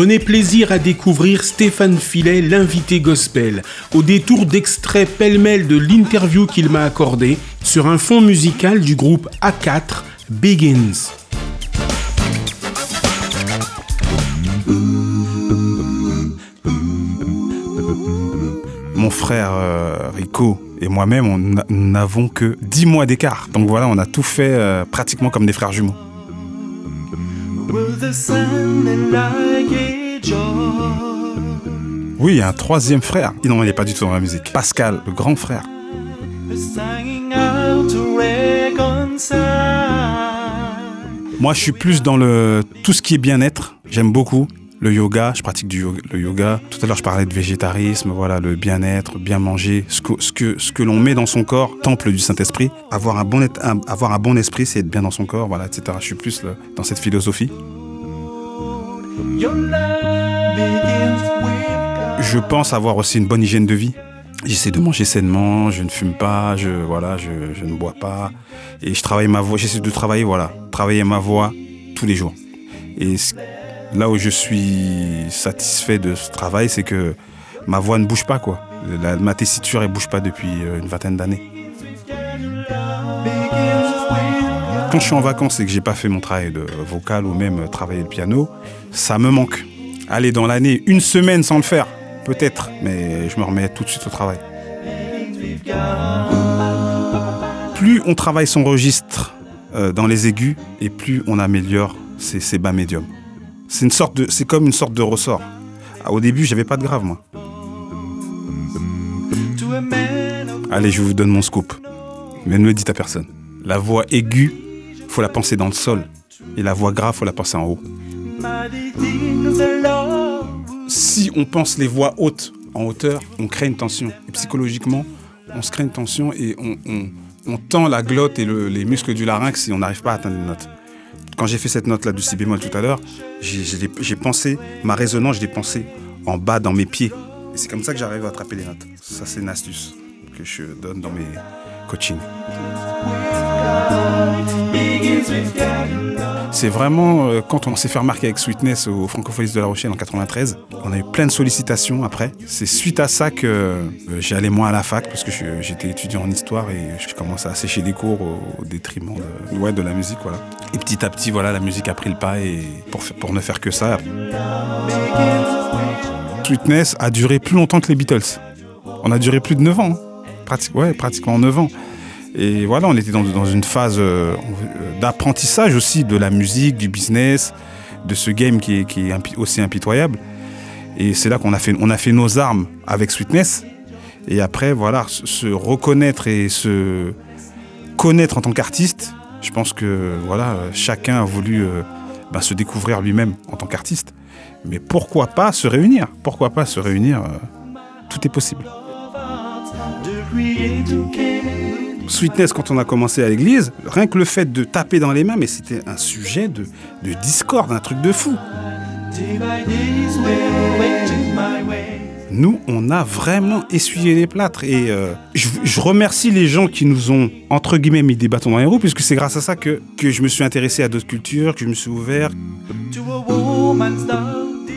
Prenez plaisir à découvrir Stéphane Filet, l'invité gospel, au détour d'extraits pêle-mêle de l'interview qu'il m'a accordé sur un fond musical du groupe A4 Begins. Mon frère euh, Rico et moi-même, on n'avons que 10 mois d'écart. Donc voilà, on a tout fait euh, pratiquement comme des frères jumeaux. Oui, il y a un troisième frère. Non, il n'est pas du tout dans la musique. Pascal, le grand frère. Moi, je suis plus dans le tout ce qui est bien-être. J'aime beaucoup le yoga. Je pratique du yoga, le yoga. Tout à l'heure, je parlais de végétarisme. Voilà, le bien-être, bien manger, ce que ce que, ce que l'on met dans son corps, temple du Saint-Esprit. Avoir un bon avoir un bon esprit, c'est être bien dans son corps. Voilà, etc. Je suis plus dans cette philosophie. Je pense avoir aussi une bonne hygiène de vie. J'essaie de manger sainement, je ne fume pas, je, voilà, je, ne bois pas. Et je travaille ma voix, j'essaie de travailler, voilà, travailler ma voix tous les jours. Et là où je suis satisfait de ce travail, c'est que ma voix ne bouge pas, quoi. ma tessiture, elle bouge pas depuis euh, une vingtaine d'années. Quand je suis en vacances et que j'ai pas fait mon travail de vocal ou même travailler le piano, ça me manque. Aller dans l'année une semaine sans le faire, peut-être, mais je me remets tout de suite au travail. Plus on travaille son registre euh, dans les aigus et plus on améliore ses, bas médiums. C'est une sorte de, c'est comme une sorte de ressort. Ah, au début, j'avais pas de grave moi. Allez, je vous donne mon scoop. Mais ne le dites à personne. La voix aiguë, faut la penser dans le sol. Et la voix grave, faut la penser en haut. Si on pense les voix hautes en hauteur, on crée une tension. Et psychologiquement, on se crée une tension et on, tend la glotte et les muscles du larynx si on n'arrive pas à atteindre une note. Quand j'ai fait cette note-là du si bémol tout à l'heure, j'ai pensé, ma résonance, je l'ai pensé en bas dans mes pieds. Et c'est comme ça que j'arrive à attraper les notes. Ça, c'est une astuce que je donne dans mes coachings. C'est vraiment euh, quand on s'est fait remarquer avec Sweetness au Francopholies de La Rochelle en 93, on a eu plein de sollicitations après. C'est suite à ça que euh, j'ai allé moins à la fac parce que j'étais étudiant en histoire et je commençais à sécher des cours au, détriment de, la musique. Voilà. Et petit à petit, voilà, la musique a pris le pas et pour, pour ne faire que ça. Sweetness a duré plus longtemps que les Beatles. On a duré plus de 9 ans. Hein. ouais, pratiquement 9 ans. Et voilà, on était dans, une phase euh, d'apprentissage aussi de la musique, du business, de ce game qui est, aussi impitoyable. Et c'est là qu'on a fait, a fait nos armes avec Sweetness. Et après, voilà, se reconnaître et se connaître en tant qu'artiste, je pense que voilà, chacun a voulu euh, bah, se découvrir lui-même en tant qu'artiste. Mais pourquoi pas se réunir? Pourquoi pas se réunir euh, Tout est possible. Sweetness, quand on a commencé à l'église, rien que le fait de taper dans les mains, mais c'était un sujet de, de discorde, un truc de fou. Nous, on a vraiment essuyé les plâtres. Et euh, je, remercie les gens qui nous ont, entre guillemets, mis des bâtons dans les roues, puisque c'est grâce à ça que, que je me suis intéressé à d'autres cultures, que je me suis ouvert.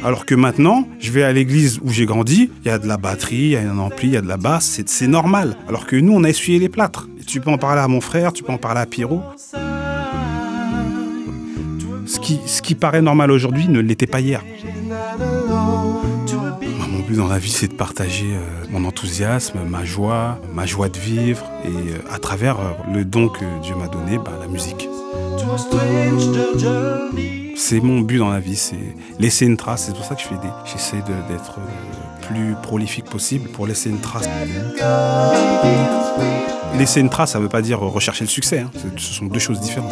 Alors que maintenant, je vais à l'église où j'ai grandi, il y a de la batterie, il y a un ampli, il y a de la basse, c'est normal. Alors que nous, on a essuyé les plâtres. tu peux en parler à mon frère, tu peux en parler à Pierrot. Ce qui, ce qui paraît normal aujourd'hui ne l'était pas hier. Mon but dans la vie, c'est de partager euh, mon enthousiasme, ma joie, ma joie de vivre, et euh, à travers euh, le don que Dieu m'a donné, bah, la musique. C'est mon but dans la vie, c'est laisser une trace. C'est pour ça que je fais des. J'essaie d'être le plus prolifique possible pour laisser une trace. Laisser une trace, ça ne veut pas dire rechercher le succès. Hein. Ce sont deux choses différentes.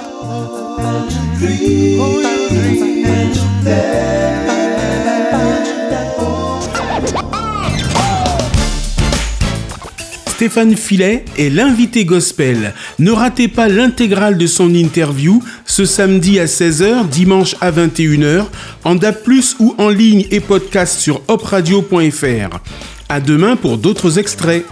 Stéphane Filet est l'invité gospel. Ne ratez pas l'intégrale de son interview ce samedi à 16h, dimanche à 21h, en DAP+, ou en ligne et podcast sur opradio.fr. À demain pour d'autres extraits.